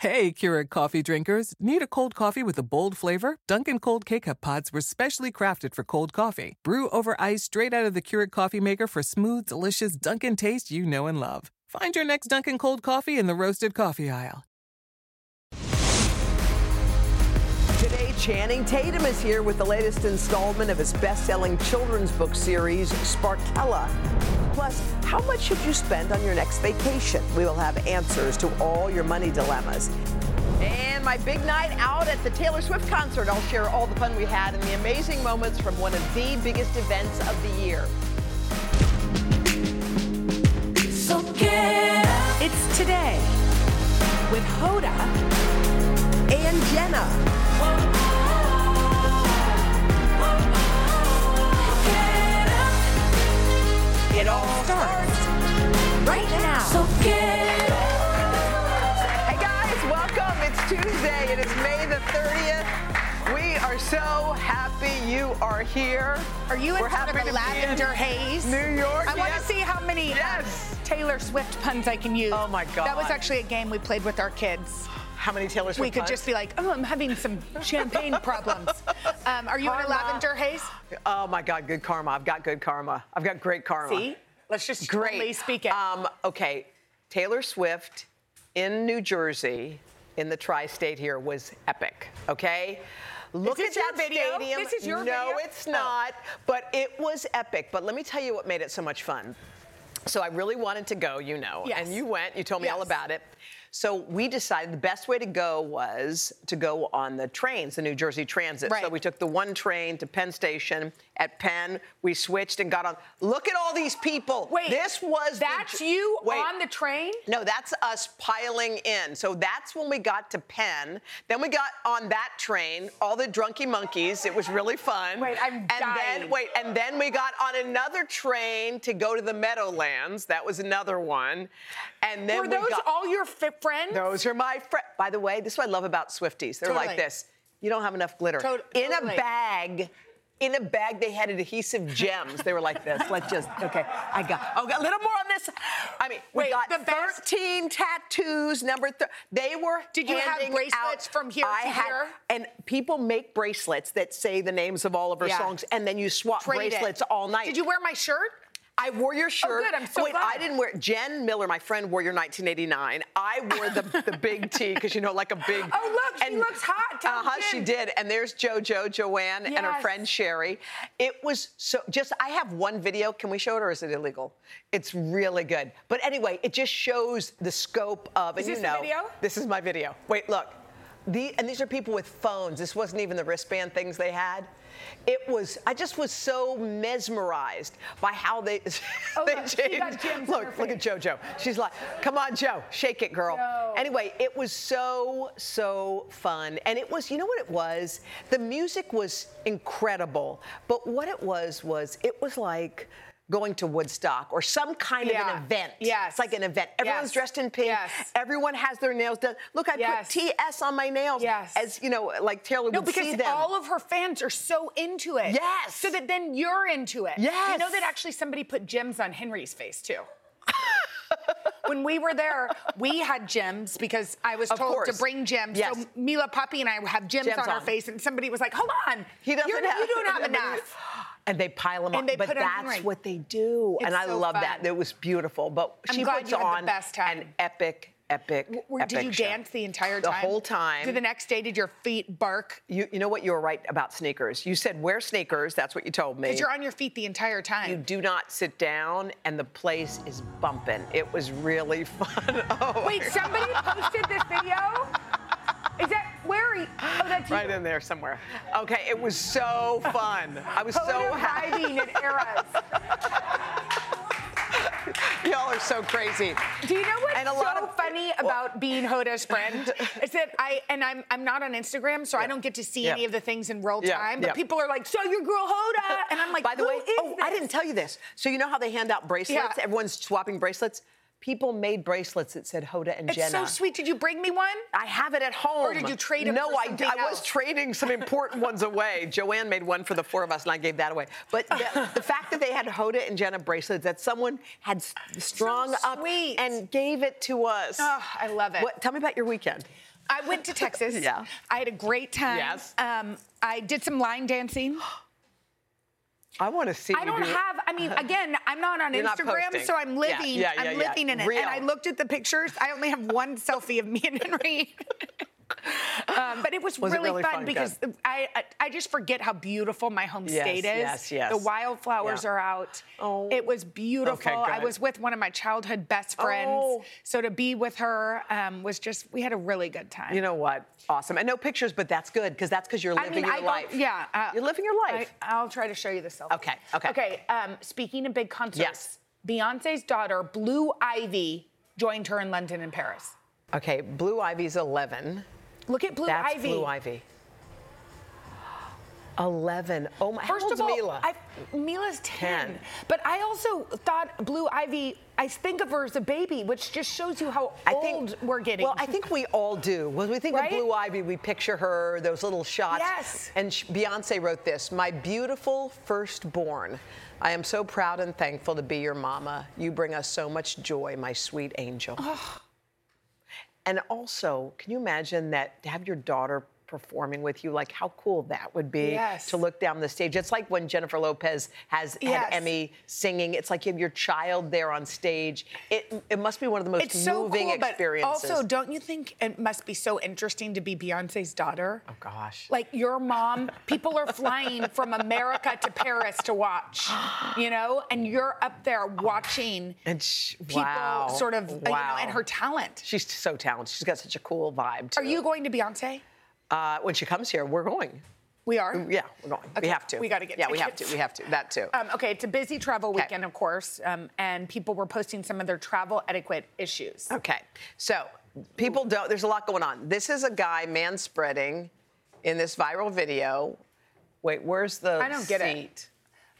Hey, Keurig coffee drinkers. Need a cold coffee with a bold flavor? Dunkin' Cold K-Cup pods were specially crafted for cold coffee. Brew over ice straight out of the Keurig coffee maker for smooth, delicious Dunkin' taste you know and love. Find your next Dunkin' Cold coffee in the roasted coffee aisle. Channing Tatum is here with the latest installment of his best-selling children's book series, Sparkella. Plus, how much should you spend on your next vacation? We will have answers to all your money dilemmas. And my big night out at the Taylor Swift concert. I'll share all the fun we had and the amazing moments from one of the biggest events of the year. So. It's today with Hoda And Jenna. It all starts. right now. So get up. Hey guys, welcome. It's Tuesday. It is May the 30th. We are so happy you are here. Are you in We're front of a to in lavender haze? New York. I want to see how many um, Yes. Taylor Swift puns I can use. Oh, my God. That was actually a game we played with our kids. How many Taylor Swift We could puns? just be like, oh, I'm having some champagne problems. Um, are you in a lavender haze? Oh my God, good karma. I've got good karma. I've got great karma. See? Let's just Great. speak it. Um, okay, Taylor Swift in New Jersey, in the tri-state here, was epic. Okay. Look at that video? stadium. This is your no, video? it's Oh. not. But it was epic. But let me tell you what made it so much fun. So I really wanted to go, you know, Yes. and you went. You told me all about it. So we decided the best way to go was to go on the trains, the New Jersey Transit. So we took the one train to Penn Station. At Penn, we switched and got on. Look at all these people. Wait, this was the- that's you Wait. on the train? No, that's us piling in. So that's when we got to Penn. Then we got on that train, all the drunky monkeys. It was really fun. Wait, I'm and dying. then wait, and then we got on another train to go to the Meadowlands. That was another one. And then Were we those got, all your friends? those are my friends. By the way, this is what I love about Swifties. They're like this. You don't have enough glitter. To- In a bag. In a bag, they had adhesive gems. They were like this. Let's just, okay, I got, oh, got a little more on this. I mean, we Wait, got the best- 13 tattoos, number th- They were Did you have bracelets out- from here I to had, here? And people make bracelets that say the names of all of her Yeah. songs, and then you swap Trade it. bracelets all night. Did you wear my shirt? I wore your shirt. good, I'm so Wait, glad. I didn't wear. Jen Miller, my friend, wore your 1989. I wore the, the big tee because you know, like a big. Oh, look, she looks hot. Uh huh. She did. And there's JoJo, Joanne, and her friend Sherry. It was so. Just I have one video. Can we show it or is it illegal? It's really good. But anyway, it just shows the scope of. Is and this you know, video? This is my video. Wait, look. The, and these are people with phones. This wasn't even the wristband things they had. It was. I just was so mesmerized by how they. Oh, they look, changed. Look, look at. JoJo. She's like, "Come on, Joe, shake it, girl." Joe. Anyway, it was so so fun, and it was. You know what it was? The music was incredible, but what it was was it was like. Going to Woodstock or some kind of an event. Yes. It's like an event. Everyone's Yes. dressed in pink. Yes. Everyone has their nails done. Look, I Yes. put TS on my nails. Yes. As you know, like Taylor No, would see them. because all of her fans are so into it. Yes. So that then you're into it. Yes. You know that actually somebody put gems on Henry's face too. when we were there, we had gems because I was Of told course. to bring gems. Yes. So Mila Poppy and I have gems, Gems on, our face, and somebody was like, "Hold on, He doesn't have, you don't have enough." And they pile them And on. but put 'em in that's right. what they do. and I so love fun. that. It was beautiful. But I'm she puts you had the on best time. an epic, epic, W- epic Did you show. dance the entire time? The whole time. Did the next day? Did your feet bark? You, you know what? You were right about sneakers. You said wear sneakers. That's what you told me. Because you're on your feet the entire time. you do not sit down, and the place is bumping. It was really fun. Oh, Wait, somebody posted this video? Is oh, that where are you? Oh, that's you. Right in there somewhere. Okay, it was so fun. I was so happy. vibing eras. Y'all are so crazy. Do you know what's so of- funny about being Hoda's friend? is that I and I'm I'm not on Instagram, so I don't get to see Yeah. any of the things in real Yeah, time. But yeah. people are like, "So your girl Hoda," and I'm like, By the "Who way, oh, I didn't tell you this. So you know how they hand out bracelets? Yeah. Everyone's swapping bracelets. People made bracelets that said Hoda and It's Jenna. It's so sweet. Did you bring me one? I have it at home. Or did you trade 'em No, I, I was trading some important ones away. Joanne made one for the four of us, and I gave that away. But the, the fact that they had Hoda and Jenna bracelets, that someone had strung up and gave it to us. Oh, I love it. What, tell me about your weekend. I went to Texas. Yeah. I had a great time. Yes. Um, I did some line dancing. I want to see. I don't do- have. I mean, again, I'm not on You're Instagram, posting. so I'm living. yeah, yeah, I'm yeah. living in it. Real. And I looked at the pictures. I only have one selfie of me and Henry. um, but it was, Was it really, really fun, fun? because I, I I just forget how beautiful my home Yes, state is. yes, yes. The wildflowers Yeah. are out. Oh. It was beautiful. Okay, I was with one of my childhood best friends. Oh. So to be with her um, was just we had a really good time. You know what? Awesome. And no pictures, but that's good because that's because you're I living mean, your I don't- life. Yeah, uh, you're living your life. I, will try to show you the selfie. Okay, okay. Okay. Um, speaking of big concerts, Yes. Beyonce's daughter Blue Ivy joined her in London and Paris. okay, Blue Ivy's 11. Look at Blue That's Ivy. Blue Ivy. 11. Oh my. First how of all, Mila? I, Mila's 10. 10. But I also thought Blue Ivy, I think of her as a baby, which just shows you how I old think we're getting. Well, I think we all do. When we think Right? of Blue Ivy, we picture her, those little shots. Yes. And Beyonce wrote this My beautiful firstborn. I am so proud and thankful to be your mama. You bring us so much joy, my sweet angel. And also, can you imagine that to have your daughter performing with you? Like how cool that would be Yes. to look down the stage. It's like when Jennifer Lopez has Yes. had Emme singing. It's like you have your child there on stage. It it must be one of the most it's so moving cool, experiences. but also, don't you think it must be so interesting to be Beyonce's daughter? Oh gosh. Like your mom, people are flying from America to Paris to watch, you know, and you're up there watching and sh- people wow. sort of, uh, you know, wow. and her talent. She's so talented. She's got such a cool vibe. Too. Are you going to Beyonce? Uh, when she comes here, we're going. We are. Yeah, we're going. Okay, We have to. we gotta get Yeah, we have to. We have to. That too. Um, okay, it's a busy travel Okay. weekend, of course, um, and people were posting some of their travel etiquette issues. Okay, so people don't. There's a lot going on. This is a guy man spreading in this viral video. Wait, where's the I don't get it.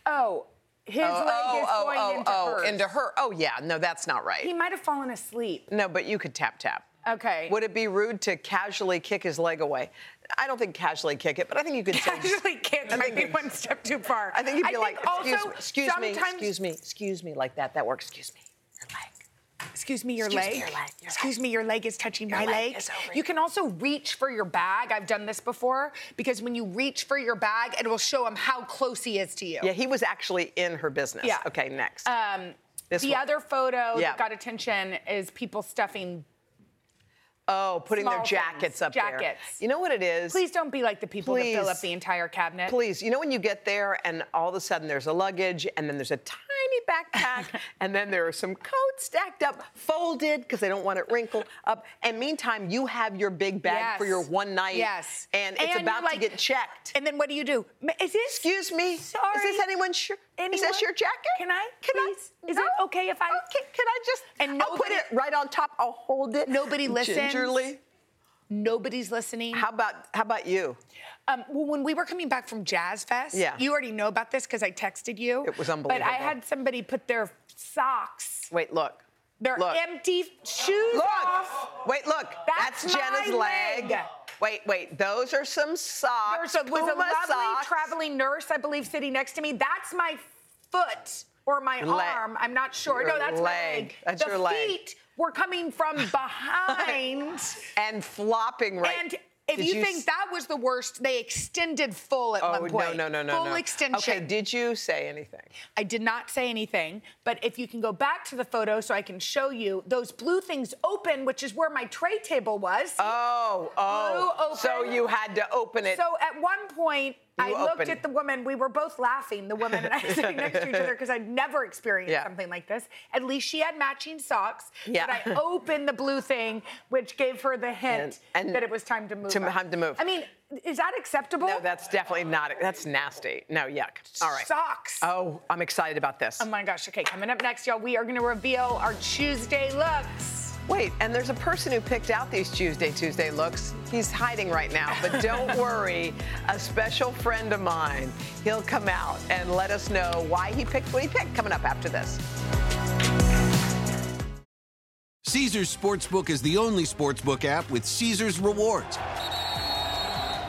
Oh, his leg is going into oh, hers. into her. Oh yeah, no, that's not right. He might have fallen asleep. no, but you could tap tap. Okay. Would it be rude to casually kick his leg away? I don't think casually kick it, but I think you could say. Actually, kids I might be one step too far. I think you'd be like, also, excuse, me, excuse me, excuse me, excuse me, like that. That works. Excuse me, your leg. Excuse me, your Excuse leg. me, your leg, your Excuse leg. me, your leg is touching Your my leg leg. You can also reach for your bag. I've done this before because when you reach for your bag, it will show him how close he is to you. Yeah, he was actually in her business. Yeah. Okay, next. Um, This the one. other photo Yeah. that got attention is people stuffing. Oh, putting their jackets things. up there. Jackets. You know what it is? Please don't be like the people that fill up the entire cabinet. Please, you know when you get there and all of a sudden there's a luggage and then there's a tiny backpack and then there are some coats stacked up, folded because they don't want it wrinkled up. And meantime, you have your big bag for your one night. Yes. And it's you're about like- to get checked. And then what do you do? Is this? Excuse me. Sorry. Is this anyone's shirt? Is this your jacket? Can I? Can Please? I? Is it okay if I- Okay, can I just? And I'll put it right on top. I'll hold it. Nobody listens? Gingerly. Nobody's listening. How about how about you? Um, well, when we were coming back from Jazz Fest, Yeah. you already know about this because I texted you. It was unbelievable. But I had somebody put their socks, Wait, look. their look. empty shoes Look. off. Wait, look. That's That's, Jenna's leg. leg. Wait, wait. Those are some socks. There was a, lovely socks. traveling nurse, I believe, sitting next to me. That's my foot or my arm. I'm not sure. Your no, that's my leg. leg. That's the your leg. feet were coming from behind. and flopping right. And if you, s- think that was the worst, they extended full at Oh one no point. no no no Full no. extension. Okay, did you say anything? I did not say anything, but if you can go back to the photo so I can show you, those blue things open, which is where my tray table was. Oh oh. Blue So you had to open it. So at one point, I looked at the woman. We were both laughing, the woman and I sitting next to each other, because I'd never experienced Yeah. something like this. At least she had matching socks. Yeah. But I opened the blue thing, which gave her the hint And- and that it was time to move. to- time to move. I mean, is that acceptable? no, that's definitely not. That's nasty. No, yuck. All right. Socks. Oh, I'm excited about this. Oh my gosh. Okay, coming up next, y'all, we are going to reveal our Tuesday looks. Wait, and there's a person who picked out these Tuesday Tuesday looks. He's hiding right now, but don't worry. A special friend of mine, he'll come out and let us know why he picked what he picked. Coming up after this. Caesars Sportsbook is the only sportsbook app with Caesars rewards.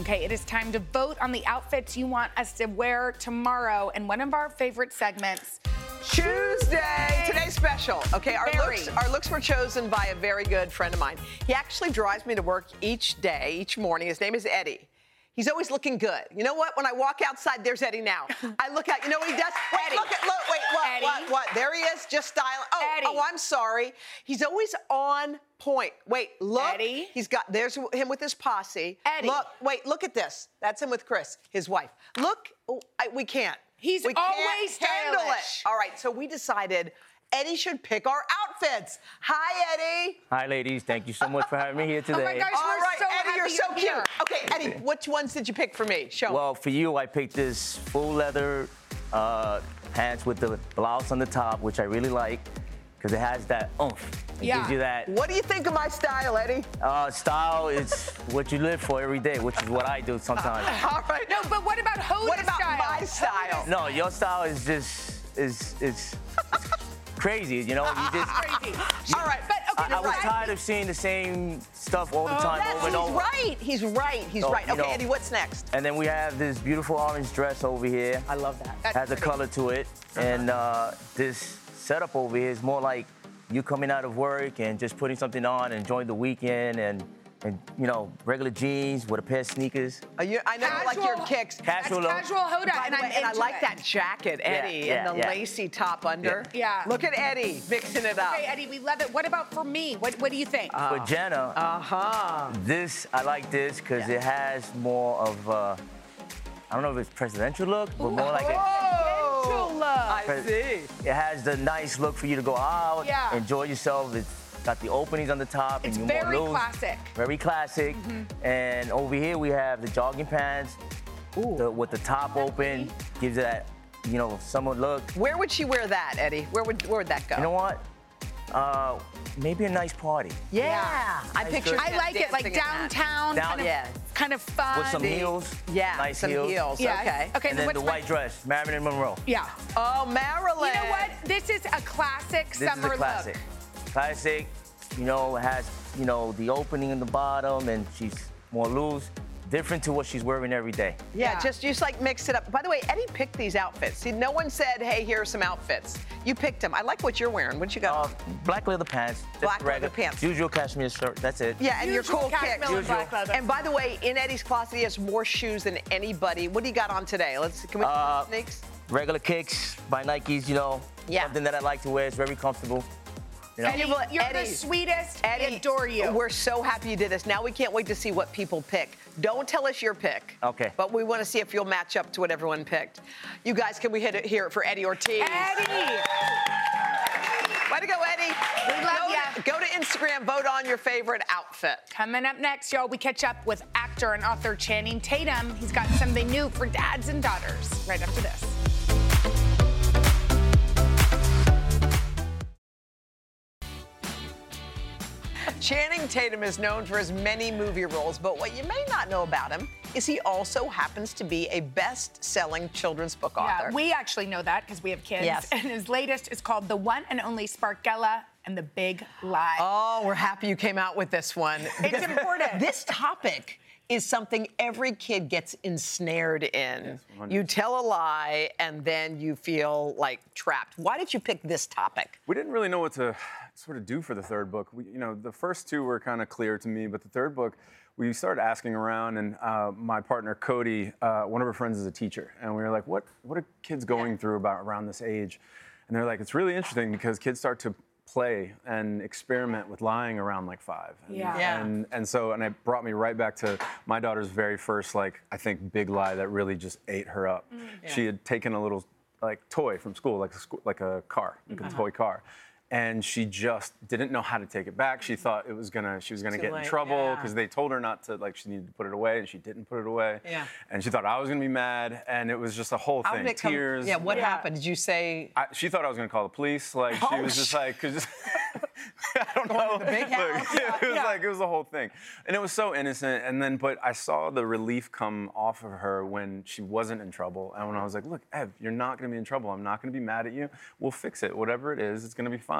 Okay, it is time to vote on the outfits you want us to wear tomorrow. And one of our favorite segments, Tuesday. Today's special. Okay, our Very. looks our looks were chosen by a very good friend of mine. He actually drives me to work each day, each morning. His name is Eddie. He's always looking good. You know what? When I walk outside, there's Eddie now. I look out. You know what he does? Wait, Eddie. look at look. Wait, what? Eddie. What? What? There he is, just styling. Oh, Eddie. oh, I'm sorry. He's always on point. Wait, look. Eddie. He's got. There's him with his posse. Eddie. Look. Wait. Look at this. That's him with Chris, his wife. Look. Oh, I, we can't. He's we can't always handle it. All right, so we decided Eddie should pick our outfits. Hi, Eddie. Hi, ladies. Thank you so much for having me here today. Oh my gosh, All we're right, so Eddie, you're so cute. here. Okay, Eddie, which ones did you pick for me? Show me. Well, for you, I picked this full leather uh, pants with the blouse on the top, which I really like because it has that oomph. It Yeah. gives you that What do you think of my style, Eddie? uh, style. Is what you live for every day, which is what I do sometimes. All right. No, but what about Hoda what about style? my style? No, your style is just is is crazy. You know, you uh, uh, just. Uh, crazy. All right. But okay, I, I was right. tired of seeing the same stuff all the oh, time, That's, over and over. he's right. He's right. He's So, right. Okay, know- Eddie, what's next? And then we have this beautiful orange dress over here. I love that. That's has a color to it. Uh-huh. And uh, this setup over here is more like you coming out of work and just putting something on, and enjoying the weekend, and and you know regular jeans with a pair of sneakers. Are you, I never like your kicks. Casual That's casual Hoda, By and the I'm way, and I like it. that jacket, Eddie, yeah, and the yeah. lacy top under. Yeah. Look at Eddie mixing it up. Okay, Eddie, we love it. What about for me? What What do you think? For Jenna, Uh-huh. this I like this because it has more of uh, I don't know if it's presidential look, but more like a, Angela. I see. it has the nice look for you to go out, Yeah. enjoy yourself. It's got the openings on the top, It's and you're very more loose. classic. Mm-hmm. Very classic. And over here we have the jogging pants the, with the top open, gives it that you know summer look. Where would she wear that, Eddie? Where would where would that go? You know what? Uh, maybe a nice party yeah. I Nice picture. dress. I like it, like dancing downtown, Down- kind, of, yeah. kind of fun. with some heels. Yeah, nice some heels. Yeah. Okay. Okay. And then what's the my- white dress, Marilyn Monroe. Yeah. Oh, Marilyn. You know what? This is a classic summer. This summer is a classic. Classic, you know, has, you know, the opening in the bottom and she's more loose. Different to what she's wearing every day. Yeah, Yeah. just just like mix it up. By the way, Eddie picked these outfits. See, no one said, "Hey, here are some outfits." You picked them. I like what you're wearing. What you got? Uh, black leather pants. Black leather regular- pants. Usual cashmere shirt, that's it. yeah, and your cool cashmere kicks. and black leather. And by the way, in Eddie's closet, he has more shoes than anybody. What do you got on today? Let's can we Uh, sneaks? Regular kicks by Nikes, you know. Yeah. Something that I like to wear. It's very comfortable. You know? Eddie, Well, you're Eddie- the sweetest. Eddie, I adore you. We're so happy you did this. Now we can't wait to see what people pick. Don't tell us your pick. Okay. But we want to see if you'll match up to what everyone picked. You guys, can we hit it, hear it for Eddie Ortiz? Eddie. Way to go, Eddie. We love go ya. To, go to Instagram, vote on your favorite outfit. Coming up next, y'all, we catch up with actor and author Channing Tatum. He's got something new for dads and daughters right after this. Channing Tatum is known for his many movie roles, but what you may not know about him is he also happens to be a best-selling children's book author. Yeah, we actually know that because we have kids. Yes. And his latest is called The One and Only Sparkella and the Big Lie. Oh, we're happy you came out with this one. It's important. This topic is something every kid gets ensnared in. you tell a lie and then you feel like trapped. Why did you pick this topic? We didn't really know what to sort of do for the third book. We, you know, the first two were kind of clear to me, but the third book, we started asking around, and uh, my partner Cody, uh, one of her friends is a teacher, and we were like, "What what are kids going through about around this age?" And they're like, "It's really interesting because kids start to play and experiment with lying around like five. And, Yeah. Yeah. And and so and it brought me right back to my daughter's very first like I think big lie that really just ate her up. Mm. She had taken a little like toy from school like a school, like a car, like a mm-hmm. toy car. And she just didn't know how to take it back. She thought it was gonna, she was gonna Too get late, in trouble yeah. because they told her not to, like she needed to put it away, and she didn't put it away. Yeah. And she thought I was gonna be mad, and it was just a whole How thing. did it come? Tears. Yeah, what Yeah. happened? Did you say I, she thought I was gonna call the police. Like she Oh, was just like, cause I don't know. big Look, house? it was like it was the whole thing, and it was so innocent. And then, but I saw the relief come off of her when she wasn't in trouble, and when I was like, "Look, Ev, you're not gonna be in trouble. I'm not gonna be mad at you. We'll fix it. Whatever it is, it's gonna be fine."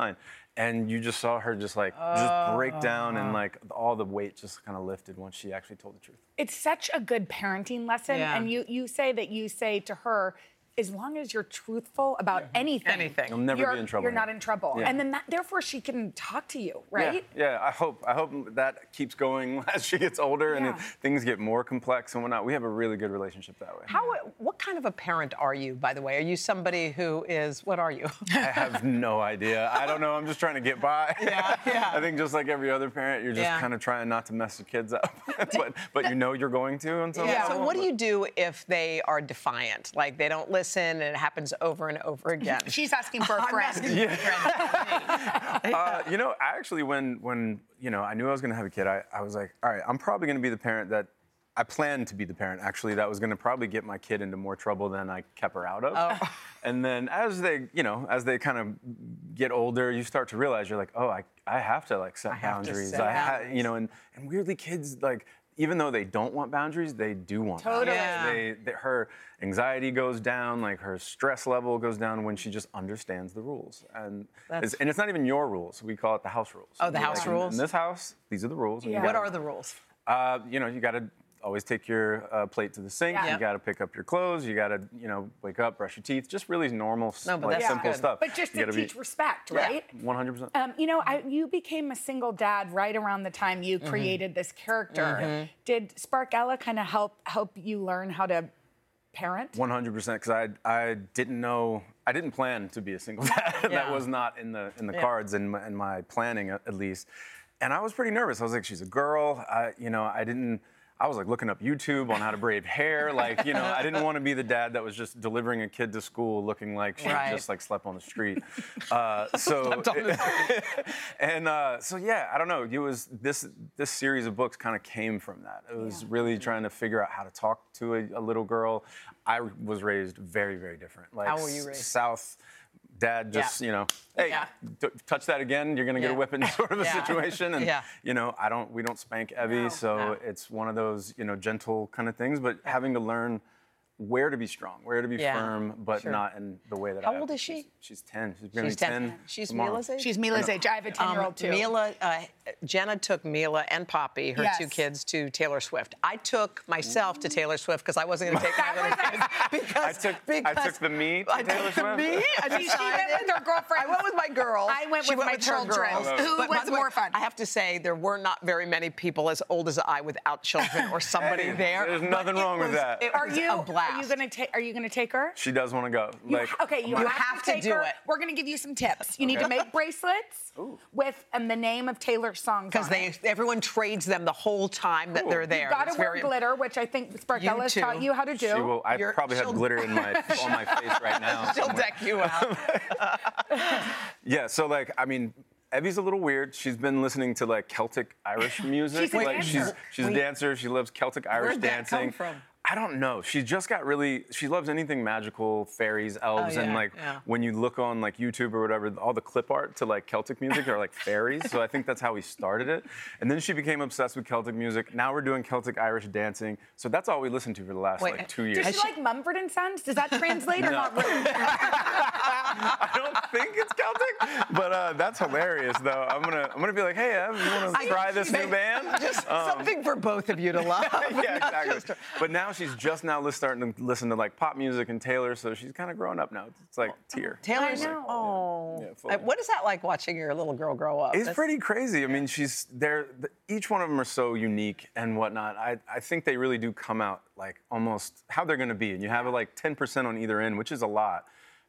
And you just saw her just like just break down, Oh. and like all the weight just kind of lifted once she actually told the truth. It's such a good parenting lesson. Yeah. And you you say that you say to her, as long as you're truthful about mm-hmm. anything, Anything. You'll never be you're- in trouble You're not in trouble. Yeah. And then that, therefore she can talk to you, right? Yeah, yeah, I hope I hope that keeps going as she gets older and things get more complex and whatnot. We have a really good relationship that way. how? What kind of a parent are you, by the way? Are you somebody who is? What are you? I have no idea. I don't know. I'm just trying to get by. Yeah, yeah. I think just like every other parent, you're just Yeah. kind of trying not to mess the kids up, but but you know you're going to on some Yeah. So level, what do you do if they are defiant? Like they don't listen and it happens over and over again. She's asking for a I'm friend. asking for a friend. Uh, you know, I actually, when when you know, I knew I was going to have a kid, I, I was like, all right, I'm probably going to be the parent that I planned to be the parent. Actually, that was going to probably get my kid into more trouble than I kept her out of. Oh. And then as they, you know, as they kind of get older, you start to realize you're like, oh, I, I have to like set have to boundaries. set I ha- boundaries. you know, and and weirdly, kids like. Even though they don't want boundaries, they do want Totally. boundaries. Yeah. They, they, her anxiety goes down, like her stress level goes down when she just understands the rules. And it's, and it's not even your rules. We call it the house rules. Oh, the We're house like, in- rules? In this house, these are the rules. Yeah. What gotta- are the rules? Uh, you know, you got to always take your uh, plate to the sink. Yeah. You got to pick up your clothes. You got to, you know, wake up, brush your teeth. Just really normal, s- No, but like simple good. stuff. But just You to gotta teach respect, right? One hundred percent. Um, you know, I, you became a single dad right around the time you Mm-hmm. created this character. Did Sparkella kind of help help you learn how to parent? One hundred percent, because I I didn't know I didn't plan to be a single dad. that was not in the in the Yeah. cards in my, in my planning at, at least. And I was pretty nervous. I was like, she's a girl. I, you know, I didn't. I was like looking up YouTube on how to braid hair. Like, you know, I didn't want to be the dad that was just delivering a kid to school looking like she Right. just like slept on the street. Uh, so, and uh, so yeah, I don't know. It was this this series of books kind of came from that. It was really trying to figure out how to talk to a, a little girl. I was raised very very different. Like How were you raised? South. Dad just, Yeah. you know, hey, Yeah. t- touch that again, you're gonna get Yeah. a whipping sort of a situation. And Yeah. you know, I don't, we don't spank Evie, so no. it's one of those, you know, gentle kind of things. But having to learn where to be strong, where to be Yeah. firm, but Sure. not in the way that. How I have old is she? She's, she's ten. She's gonna She's be 10. ten. She's tomorrow. Mila's age? She's Mila's age. I have a 10 year old too. Um, Mila, uh, Jenna took Mila and Poppy, her two kids, to Taylor Swift. I took myself to Taylor Swift because I wasn't going to take my little kids. Because, I took, I took the me to I Taylor took Swift. me. I She- she went with her girlfriends. I went with my girls. I went She with my her children. girls. Who But was the way, more fun? I have to say there were not very many people as old as I without children or somebody Hey, there. there's nothing wrong with that. Are you a blast. Are you gonna take are you gonna take her? She does want to go. You- Like, okay, you, You have, have to, to take do her. it. We're gonna give you some tips. You need to make bracelets with um, the name of Taylor's songs. because they it. everyone trades them the whole time that they're there. You gotta It's wear very- glitter, which I think Sparkella too. taught you how to do. She will, I You're- probably have glitter in my on my face right now. She'll somewhere. deck you out. Yeah, so like, I mean, Evie's a little weird. She's been listening to like Celtic Irish music. She's a like dancer. she's she's a dancer. She loves Celtic Irish Where'd that come dancing. from? I don't know. She just got really. She loves anything magical, fairies, elves, Oh, and like yeah. when you look on like YouTube or whatever, all the clip art to like Celtic music are like fairies. so I think that's how we started it. And then she became obsessed with Celtic music. Now we're doing Celtic Irish dancing. So that's all we listened to for the last Wait, like two years. Does she like Mumford and Sons? Does that translate or not really? I don't think it's Celtic, but uh, that's hilarious though. I'm gonna I'm gonna be like, hey, Ev, you want to try this new band? Just Um, something for both of you to love. yeah, exactly. But now she's just now lis- starting to listen to like pop music and Taylor, so she's kind of growing up now. It's like tier. Taylor's. know. Oh. Yeah, fully. Uh, what is that like watching your little girl grow up? It's That's- pretty crazy. I mean, she's there. th- Each one of them are so unique and whatnot. I, I think they really do come out like almost how they're going to be, and you have like 10% on either end, which is a lot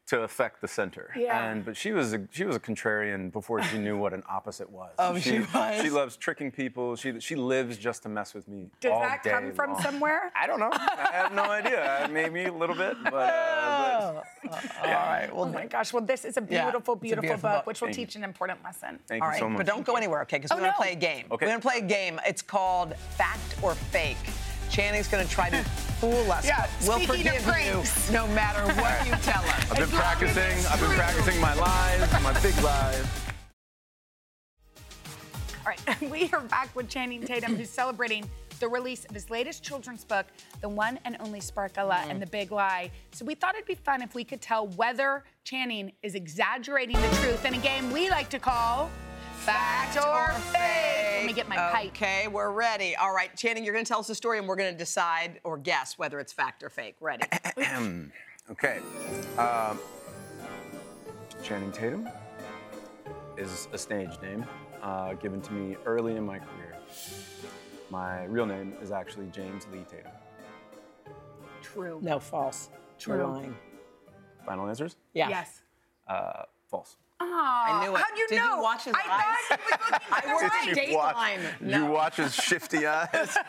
to affect the center. Yeah. And but she was a she was a contrarian before she knew what an opposite was. Oh, she was? She loves tricking people. She she lives just to mess with me. Does all that come from long. somewhere? I don't know. I have no idea. Maybe a little bit, but. Uh, but All right. Well, Oh my gosh. Well, this is a Yeah, beautiful, a beautiful, beautiful book, book. which will Thank you. teach an important lesson. thank All you right, so much. but don't go anywhere, okay? Because Oh, we're going to no. play a game. Okay. We're going to play a game. It's called Fact or Fake. Channing's going to try to fool us. Yeah, we'll speaking of forgive you no matter what you tell us. I've been As long as practicing. I've been practicing my lies, my big lies. All right, we are back with Channing Tatum, who's celebrating the release of his latest children's book, The One and Only Sparkella and the Big Lie. So we thought it'd be fun if we could tell whether Channing is exaggerating the truth in a game we like to call Fact or Fake. Let me get my pipe. Okay, we're ready. All right, Channing, you're going to tell us a story, and we're going to decide or guess whether it's fact or fake. Ready? Okay. Um, Channing Tatum is a stage name uh, given to me early in my career. My real name is actually James Lee Tatum. True. no, false. True. You're lying. Final answers? Yeah. Yes. Uh, false. Aw, knew it. How'd you Did you know? watch his I eyes? thought he was looking I at the worked right. in Did you watch- Dateline. No. you watch his shifty eyes?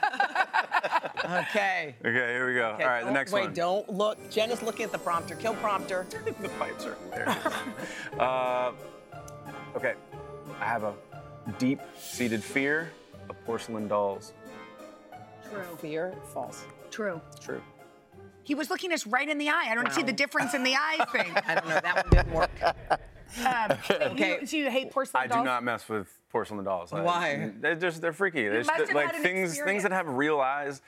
Okay. okay, here we go. Okay, All right, the don't- next wait, one. don't look. Jen is looking at the prompter. Kill prompter. the pipes are hilarious. uh, okay, I have a deep-seated fear of porcelain dolls. True. Fear, false. True. True. He was looking us right in the eye. I don't see the difference in the eye thing. I don't know. That one didn't work. Um, Okay. You, so you hate porcelain I dolls? do not mess with porcelain dolls. I- Why? they're just they're freaky. They're must just, have like had an things things that have real eyes.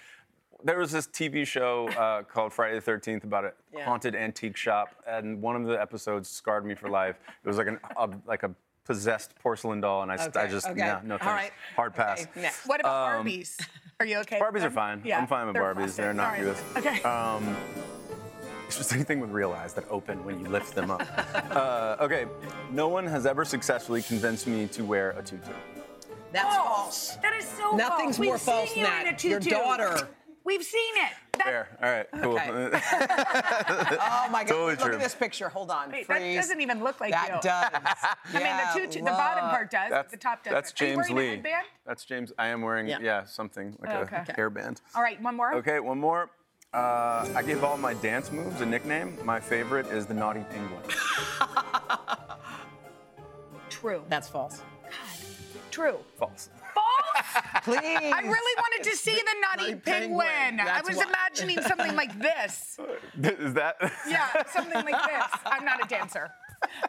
There was this TV show uh, called Friday the 13th about a Yeah. haunted antique shop, and one of the episodes scarred me for life. It was like an a, like a possessed porcelain doll, and I, st- I just okay. yeah, no All thanks. right. Hard pass. Okay, next. What about Barbies? Are you okay? with Barbies are fine. Yeah, I'm fine with they're Barbies. plastic. They're not All right. good. Okay. Um, it's just anything with real eyes that open when you lift them up. uh, okay, no one has ever successfully convinced me to wear a tutu. That's false. That is so Nothing's false. more We've false seen than you in that. a Your tutu. daughter. We've seen it. That, Fair. All right. Cool. Okay. Oh my God! Totally Look true. at this picture. Hold on. Wait, that Freeze. doesn't even look like that you. does. I mean, the tutu, the bottom part does, but That's, the top doesn't. that's Are you James wearing a Lee. headband? That's James. I am wearing Yeah. yeah, something like Oh, a okay. Okay. hairband. All right, one more. Okay, one more. Uh, I give all my dance moves a nickname. My favorite is the Naughty Penguin. True. That's false. God. True. False. False? Please. I really wanted to see the naughty Naughty penguin. penguin. I That's was why. imagining something like this. is that? Yeah, something like this. I'm not a dancer.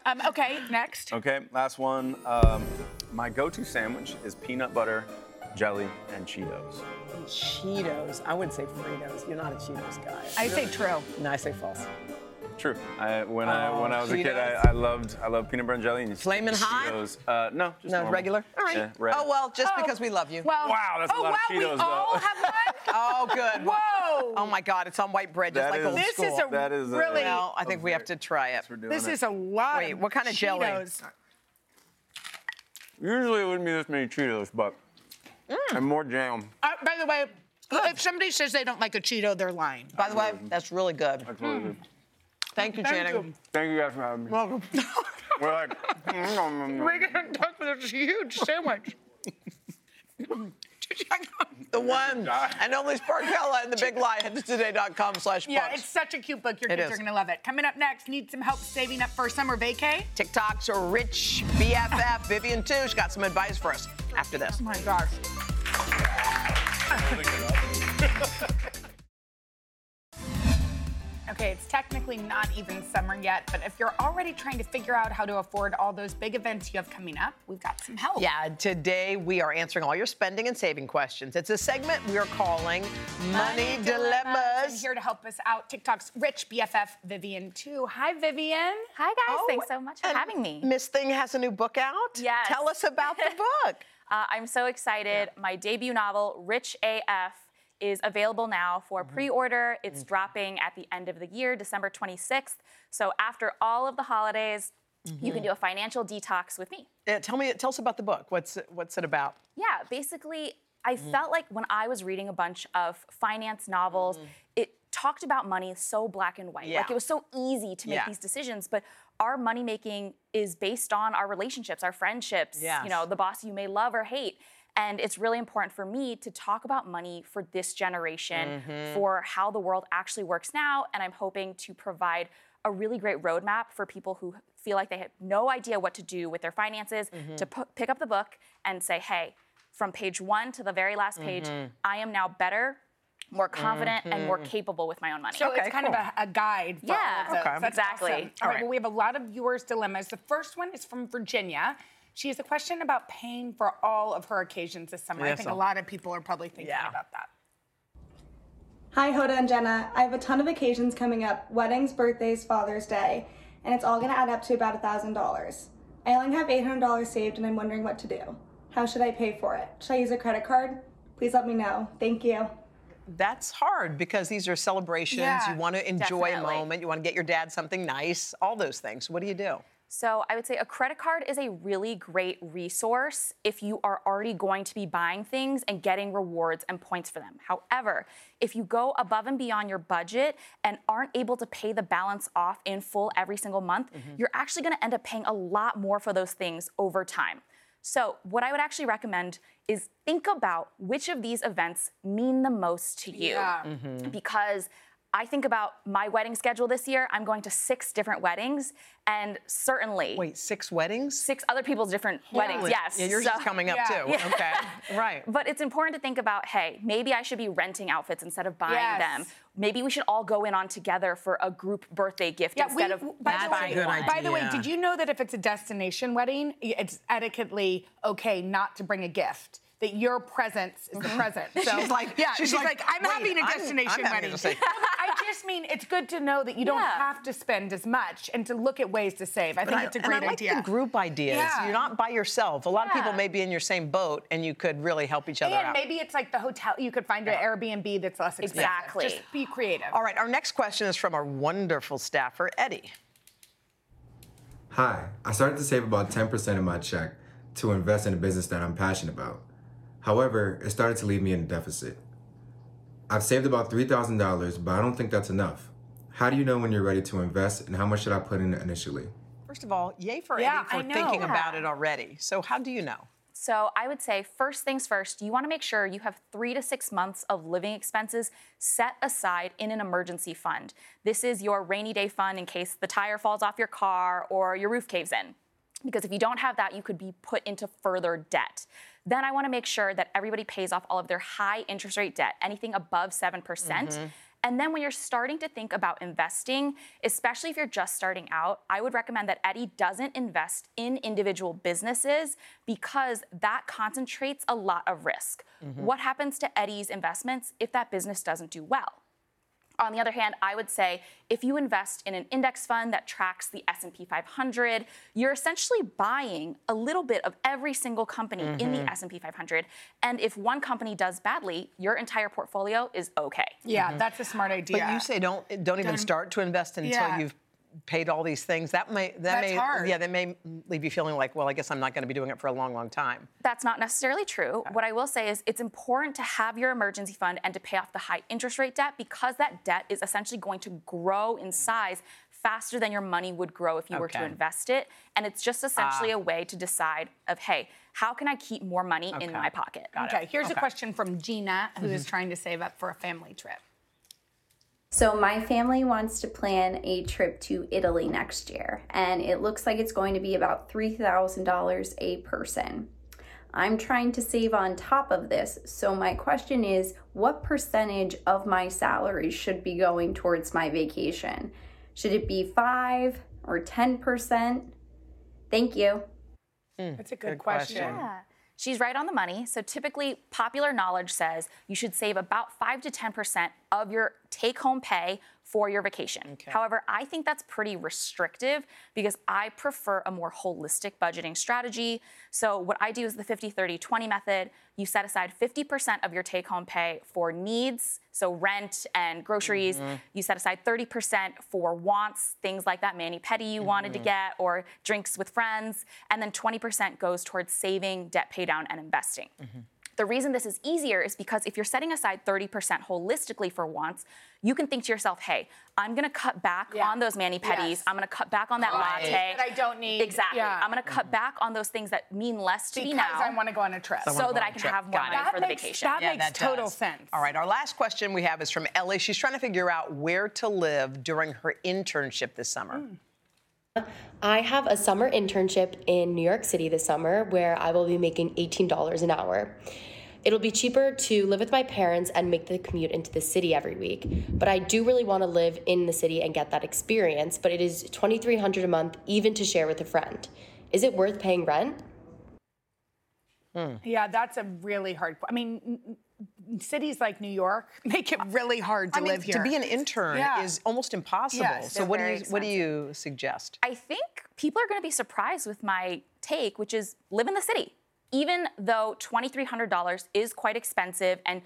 Um, okay, next. Okay, last one. Um, my go-to sandwich is peanut butter, jelly, and Cheetos. Cheetos. I wouldn't say Fritos. You're not a Cheetos guy. I say true. No, I say false. True. I, when I Oh, when I was a kid, Cheetos. I, I loved I loved peanut butter and jelly. And Flamin' hot? Cheetos. Uh, no, just No, normal. regular. All right. Yeah, red. Oh well, just Oh, because we love you. Well, Wow, that's a oh, lot of wow, we Cheetos, all though. have one? oh good. Whoa. Oh my God, it's on white bread, just That like is- old This school. is a That is a- really. well, I think we have to try it. We're doing this it. is a lot. Wait, of what kind of jelly? Cheetos. Usually it wouldn't be this many Cheetos, but Mm. and more jam. Uh, by the way, if somebody says they don't like a Cheeto, they're lying. By the way, that's really good. That's really good. Thank you, Thank Channing. you. Thank you guys for having me. Welcome. We're like, mm, We're gonna talk with this huge sandwich. the one and only Sparkella and the Big Lie. Head to today.com slash Yeah, it's such a cute book. Your It kids is. are gonna love it. Coming up next, need some help saving up for summer vacay? TikTok's a rich BFF. Vivian, Tu. She's got some advice for us after this. Oh my gosh. Okay, it's technically not even summer yet, but if you're already trying to figure out how to afford all those big events you have coming up, we've got some help. Yeah, today we are answering all your spending and saving questions. It's a segment we are calling Money, Dilemmas. And Dilemmas. here to help us out, TikTok's rich BFF Vivian Tu. Hi, Vivian. Hi guys, Oh, thanks so much for having me. Miss Thing has a new book out. Yes. Tell us about the book. Uh, I'm so excited. My debut novel, Rich AF, is available now for Mm-hmm. pre-order. It's dropping at the end of the year, December 26th. So after all of the holidays, you Mm-hmm. can do a financial detox with me. Yeah, tell me, tell us about the book. What's it, what's it about? Yeah, basically, I Mm-hmm. felt like when I was reading a bunch of finance novels, it talked about money so black and white. Mm-hmm. Yeah. Like it was so easy to make Yeah. these decisions, but our money making is based on our relationships, our friendships, Yes. you know, the boss you may love or hate. And it's really important for me to talk about money for this generation, Mm-hmm. for how the world actually works now. And I'm hoping to provide a really great roadmap for people who feel like they have no idea what to do with their finances Mm-hmm. to pu- pick up the book and say, hey, from page one to the very last page, Mm-hmm. I am now better, more confident, and more mm-hmm. capable with my own money. So Okay, it's kind cool. of a, a guide for Yeah. all of. Okay. That's Exactly. awesome. All All right, right. well, we have a lot of viewers' dilemmas. The first one is from Virginia. She has a question about paying for all of her occasions this summer. I Yes, think a lot of people are probably thinking Yeah. about that. Hi, Hoda and Jenna. I have a ton of occasions coming up weddings, birthdays, Father's Day, and it's all gonna add up to about $1,000. I only have $800 saved and I'm wondering what to do. How should I pay for it? Should I use a credit card? Please let me know. Thank you. That's hard because these are celebrations. Yeah, you want to enjoy definitely. a moment. You want to get your dad something nice. All those things. What do you do? So I would say a credit card is a really great resource if you are already going to be buying things and getting rewards and points for them. However, if you go above and beyond your budget and aren't able to pay the balance off in full every single month, mm-hmm. you're actually going to end up paying a lot more for those things over time. So, what I would actually recommend is think about which of these events mean the most to you. Yeah. Mm-hmm. Because I think about my wedding schedule this year. I'm going to six different weddings, and certainly Wait, six weddings? six other people's different weddings. Yes. Yeah, yours So- is coming up Yeah. too. Yeah. Okay. Right. But it's important to think about hey, maybe I should be renting outfits instead of buying Yes. them. Maybe we should all go in on together for a group birthday gift Yeah, instead we, of by, That's the a way, good by the way, did you know that if it's a destination wedding, it's etiquetely okay not to bring a gift? That your presence is the present. So Mm-hmm. She's like- yeah, she's she's, like, like, I'm wait, having a I'm- destination I'm having wedding. to I just mean it's good to know that you don't Yeah. have to spend as much and to look at ways to save. I think And it's a and great I like idea. the group ideas. Yeah. You're not by yourself. A lot of people may be in your same boat, and you could really help each other and out. maybe it's like the hotel. You could find an Airbnb that's less expensive. Exactly. Just be creative. All right, our next question is from our wonderful staffer, Eddie. Hi, I started to save about 10% of my check to invest in a business that I'm passionate about. However, it started to leave me in a deficit. I've saved about $3,000, but I don't think that's enough. How do you know when you're ready to invest and how much should I put in initially? First of all, yay for Yeah, Eddie I for know. thinking Yeah. about it already. So, how do you know? So I would say first things first, you want to make sure you have three to six months of living expenses set aside in an emergency fund. This is your rainy day fund in case the tire falls off your car or your roof caves in. Because if you don't have that, you could be put into further debt. Then I want to make sure that everybody pays off all of their high interest rate debt, anything above 7%. percent mm-hmm. And then when you're starting to think about investing, especially if you're just starting out, I would recommend that Eddie doesn't invest in individual businesses because that concentrates a lot of risk. Mm-hmm. What happens to Eddie's investments if that business doesn't do well? On the other hand, I would say if you invest in an index fund that tracks the S&P 500, you're essentially buying a little bit of every single company in the mm-hmm. S&P 500. And if one company does badly, your entire portfolio is okay. Yeah, mm-hmm. that's a smart idea. But you say don't don't even Don't- start to invest until Yeah. you've paid all these things. That may that That's may hard. yeah that may leave you feeling like well I guess I'm not going to be doing it for a long long time. That's not necessarily true. What I will say is it's important to have your emergency fund and to pay off the high interest rate debt because that debt is essentially going to grow in size faster than your money would grow if you were to invest it. And it's just essentially Ah. a way to decide of, hey, how can I keep more money in my pocket? Okay, here's a question from Gina, who is trying to save up for a family trip. So, my family wants to plan a trip to Italy next year, and it looks like it's going to be about $3,000 a person. I'm trying to save on top of this. So, my question is what percentage of my salary should be going towards my vacation? Should it be 5 or 10%? Thank you. Hmm, That's a good, question. Yeah. She's right on the money. So typically, popular knowledge says you should save about 5 to 10% of your take home pay for your vacation. However, I think that's pretty restrictive because I prefer a more holistic budgeting strategy. So, what I do is the 50 30 20 method. You set aside 50% of your take home pay for needs, so rent and groceries. Mhm. You set aside 30% for wants, things like that mani pedi you wanted to Mhm. get or drinks with friends. And then 20% goes towards saving, debt pay down, and investing. The reason this is easier is because if you're setting aside 30% holistically for wants, you can think to yourself, hey, I'm gonna cut back on those mani pedis. Yes. I'm gonna cut back on that Right. latte. That I don't need. Exactly. Yeah. I'm gonna cut mm-hmm. back on those things that mean less to me Because now. I want to go on a trip. So that I can have more money for the vacation. That yeah, makes that total does. Sense. All right, our last question we have is from Ellie. She's trying to figure out where to live during her internship this summer. Mm. I have a summer internship in New York City this summer where I will be making $18 an hour. It'll be cheaper to live with my parents and make the commute into the city every week, but I do really want to live in the city and get that experience, but it is 2300 a month even to share with a friend. Is it worth paying rent? Hmm. Yeah, that's a really hard. I mean, n- n- cities like New York make it really hard to I mean, live here. to be an intern Yeah. is almost impossible. Yes, so what do very you what do you suggest? I think people are going to be surprised with my take, which is live in the city. Even though $2,300 is quite expensive and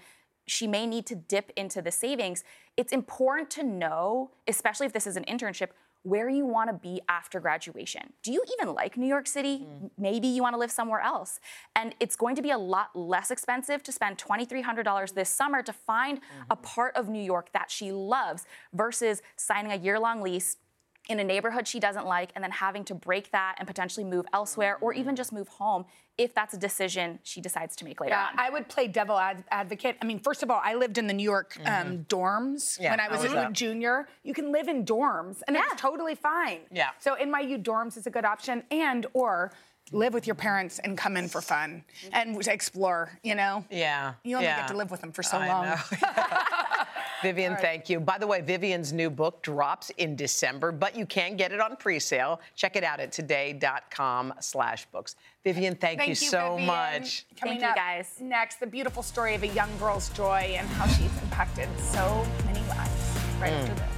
she may need to dip into the savings, it's important to know, especially if this is an internship, where you want to be after graduation. Do you even like New York City? Mm-hmm. Maybe you want to live somewhere else. And it's going to be a lot less expensive to spend $2,300 this summer to find mm-hmm. a part of New York that she loves versus signing a year long lease in a neighborhood she doesn't like and then having to break that and potentially move elsewhere or even just move home if that's a decision she decides to make later Yeah, on. I would play devil ad- advocate. I mean, first of all, I lived in the New York um, dorms Yeah, when I how was was a that? junior. You can live in dorms, and it's totally fine. Yeah. So NYU dorms is a good option, and or live with your parents and come in for fun and explore. You know. Yeah. You only yeah. get to live with them for so I long. know. Vivian, thank you. By the way, Vivian's new book drops in December, but you can get it on pre-sale. Check it out at today.com slash books. Vivian, thank, you so Vivian. much. Coming thank you, up Next, the beautiful story of a young girl's joy and how she's impacted so many lives. Right Mm. after this.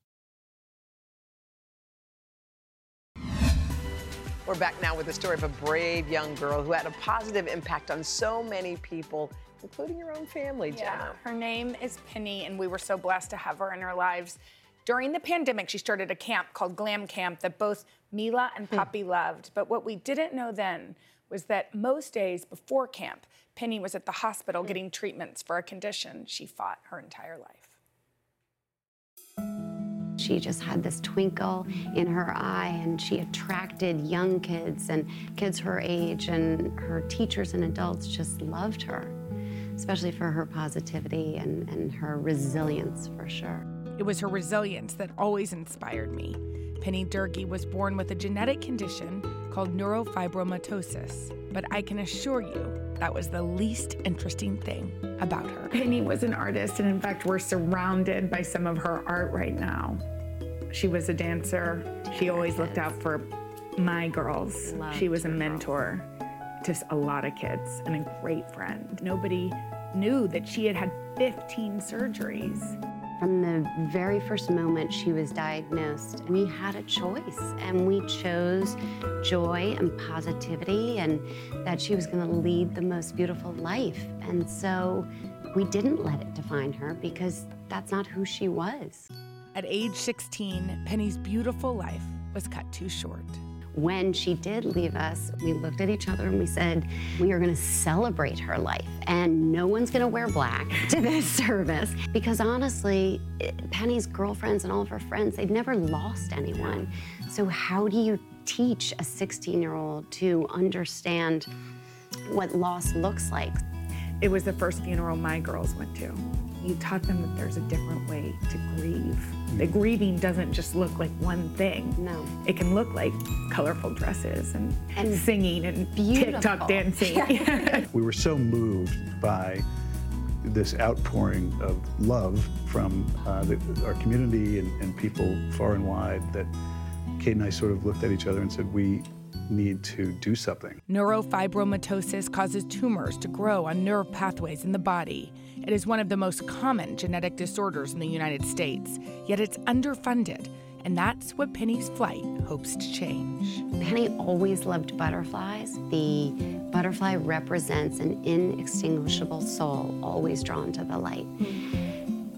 We're back now with the story of a brave young girl who had a positive impact on so many people, including your own family, Yeah, Jenna. her name is Penny, and we were so blessed to have her in our lives. During the pandemic, she started a camp called Glam Camp that both Mila and hmm. Poppy loved. But what we didn't know then was that most days before camp, Penny was at the hospital hmm. getting treatments for a condition she fought her entire life. She just had this twinkle in her eye and she attracted young kids and kids her age, and her teachers and adults just loved her, especially for her positivity and, and her resilience for sure. It was her resilience that always inspired me. Penny Durkee was born with a genetic condition called neurofibromatosis, but I can assure you that was the least interesting thing about her. Penny was an artist, and in fact, we're surrounded by some of her art right now. She was a dancer. She always looked out for my girls. she was a mentor. to a lot of kids and a great friend. Nobody knew that she had had 15 surgeries. From the very first moment she was diagnosed, we had a choice and we chose joy and positivity and that she was going to lead the most beautiful life. And so we didn't let it define her because that's not who she was. At age 16, Penny's beautiful life was cut too short. When she did leave us, we looked at each other and we said, We are going to celebrate her life. And no one's going to wear black to this service. Because honestly, Penny's girlfriends and all of her friends, they'd never lost anyone. So, how do you teach a 16 year old to understand what loss looks like? It was the first funeral my girls went to. You taught them that there's a different way to grieve. The grieving doesn't just look like one thing. No. It can look like colorful dresses and, And singing and beautiful. TikTok dancing. We were so moved by this outpouring of love from uh, the, our community and, and people far and wide that Kate and I sort of looked at each other and said, we need to do something. Neurofibromatosis causes tumors to grow on nerve pathways in the body. It is one of the most common genetic disorders in the United States, yet it's underfunded, and that's what Penny's flight hopes to change. Penny always loved butterflies. The butterfly represents an inextinguishable soul, always drawn to the light.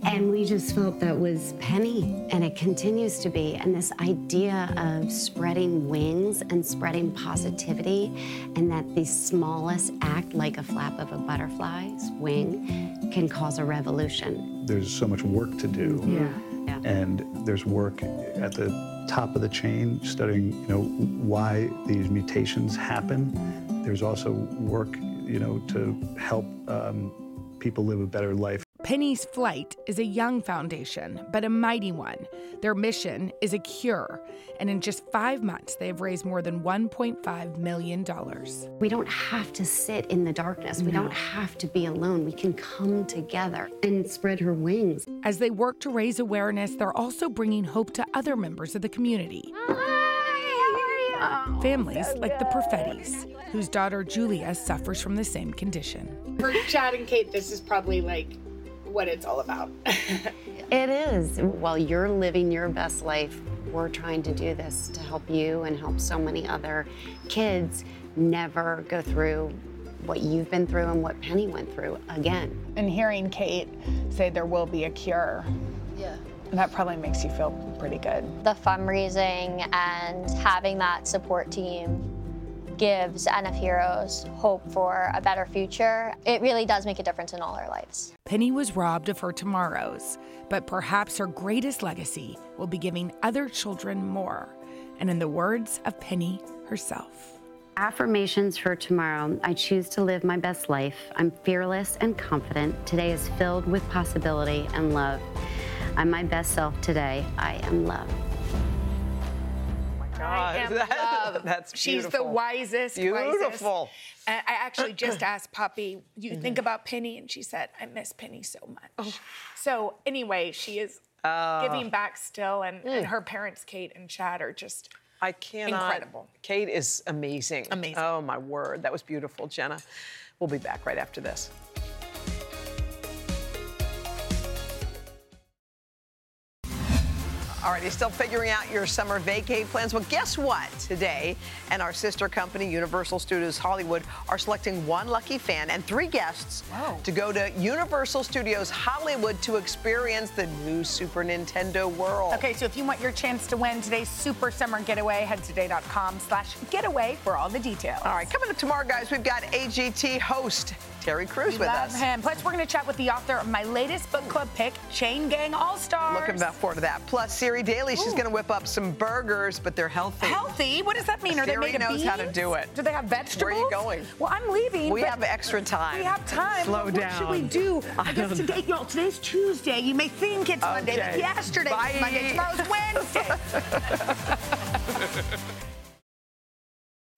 And we just felt that was Penny, and it continues to be. And this idea of spreading wings and spreading positivity, and that the smallest act, like a flap of a butterfly's wing, can cause a revolution. There's so much work to do. Yeah. And there's work at the top of the chain studying, you know, why these mutations happen. There's also work, you know, to help um, people live a better life. Penny's Flight is a young foundation, but a mighty one. Their mission is a cure, and in just five months, they have raised more than $1.5 million. We don't have to sit in the darkness. We don't have to be alone. We can come together and spread her wings. As they work to raise awareness, they're also bringing hope to other members of the community. Families like the Perfettis, whose daughter Julia suffers from the same condition. For Chad and Kate, this is probably like what it's all about. It is. While you're living your best life, we're trying to do this to help you and help so many other kids never go through what you've been through and what Penny went through again. and hearing Kate say there will be a cure, Yeah. that probably makes you feel pretty good. The fundraising and having that support team gives NF Heroes hope for a better future. It really does make a difference in all our lives. Penny was robbed of her tomorrows, but perhaps her greatest legacy will be giving other children more. And in the words of Penny herself, Affirmations for tomorrow. I choose to live my best life. I'm fearless and confident. Today is filled with possibility and love. I'm my best self today. I am love. Am that- that's She's the wisest. Beautiful. Wisest. I actually just asked Poppy, you mm-hmm. think about Penny? And she said, I miss Penny so much. Oh. So anyway, she is Oh. giving back still, and, and mm. her parents, Kate and Chad, are just I cannot. incredible. Kate is amazing. Amazing. Oh, my word. That was beautiful, Jenna. We'll be back right after this. All right, you're still figuring out your summer vacay plans? Well, guess what? Today, and our sister company, Universal Studios Hollywood, are selecting one lucky fan and three guests to go to Universal Studios Hollywood to experience the new Super Nintendo world. Okay, so if you want your chance to win today's Super Summer Getaway, head to today.com slash getaway for all the details. All right, coming up tomorrow, guys, we've got AGT host Terry Crews We with love us. him. Plus, we're going to chat with the author of my latest book club pick, Chain Gang All Stars. Looking forward to that. Plus, Siri Daly, she's going to whip up some burgers, but they're healthy. Healthy? What does that mean? Are they Siri made of knows how to do it. Do they have vegetables? Where are you going? Well, I'm leaving. We have extra time. We have time. Slow What down. should we do? I, I guess today, y'all, today's Tuesday. You may think it's Monday, but yesterday Bye. was Monday. Tomorrow's Wednesday.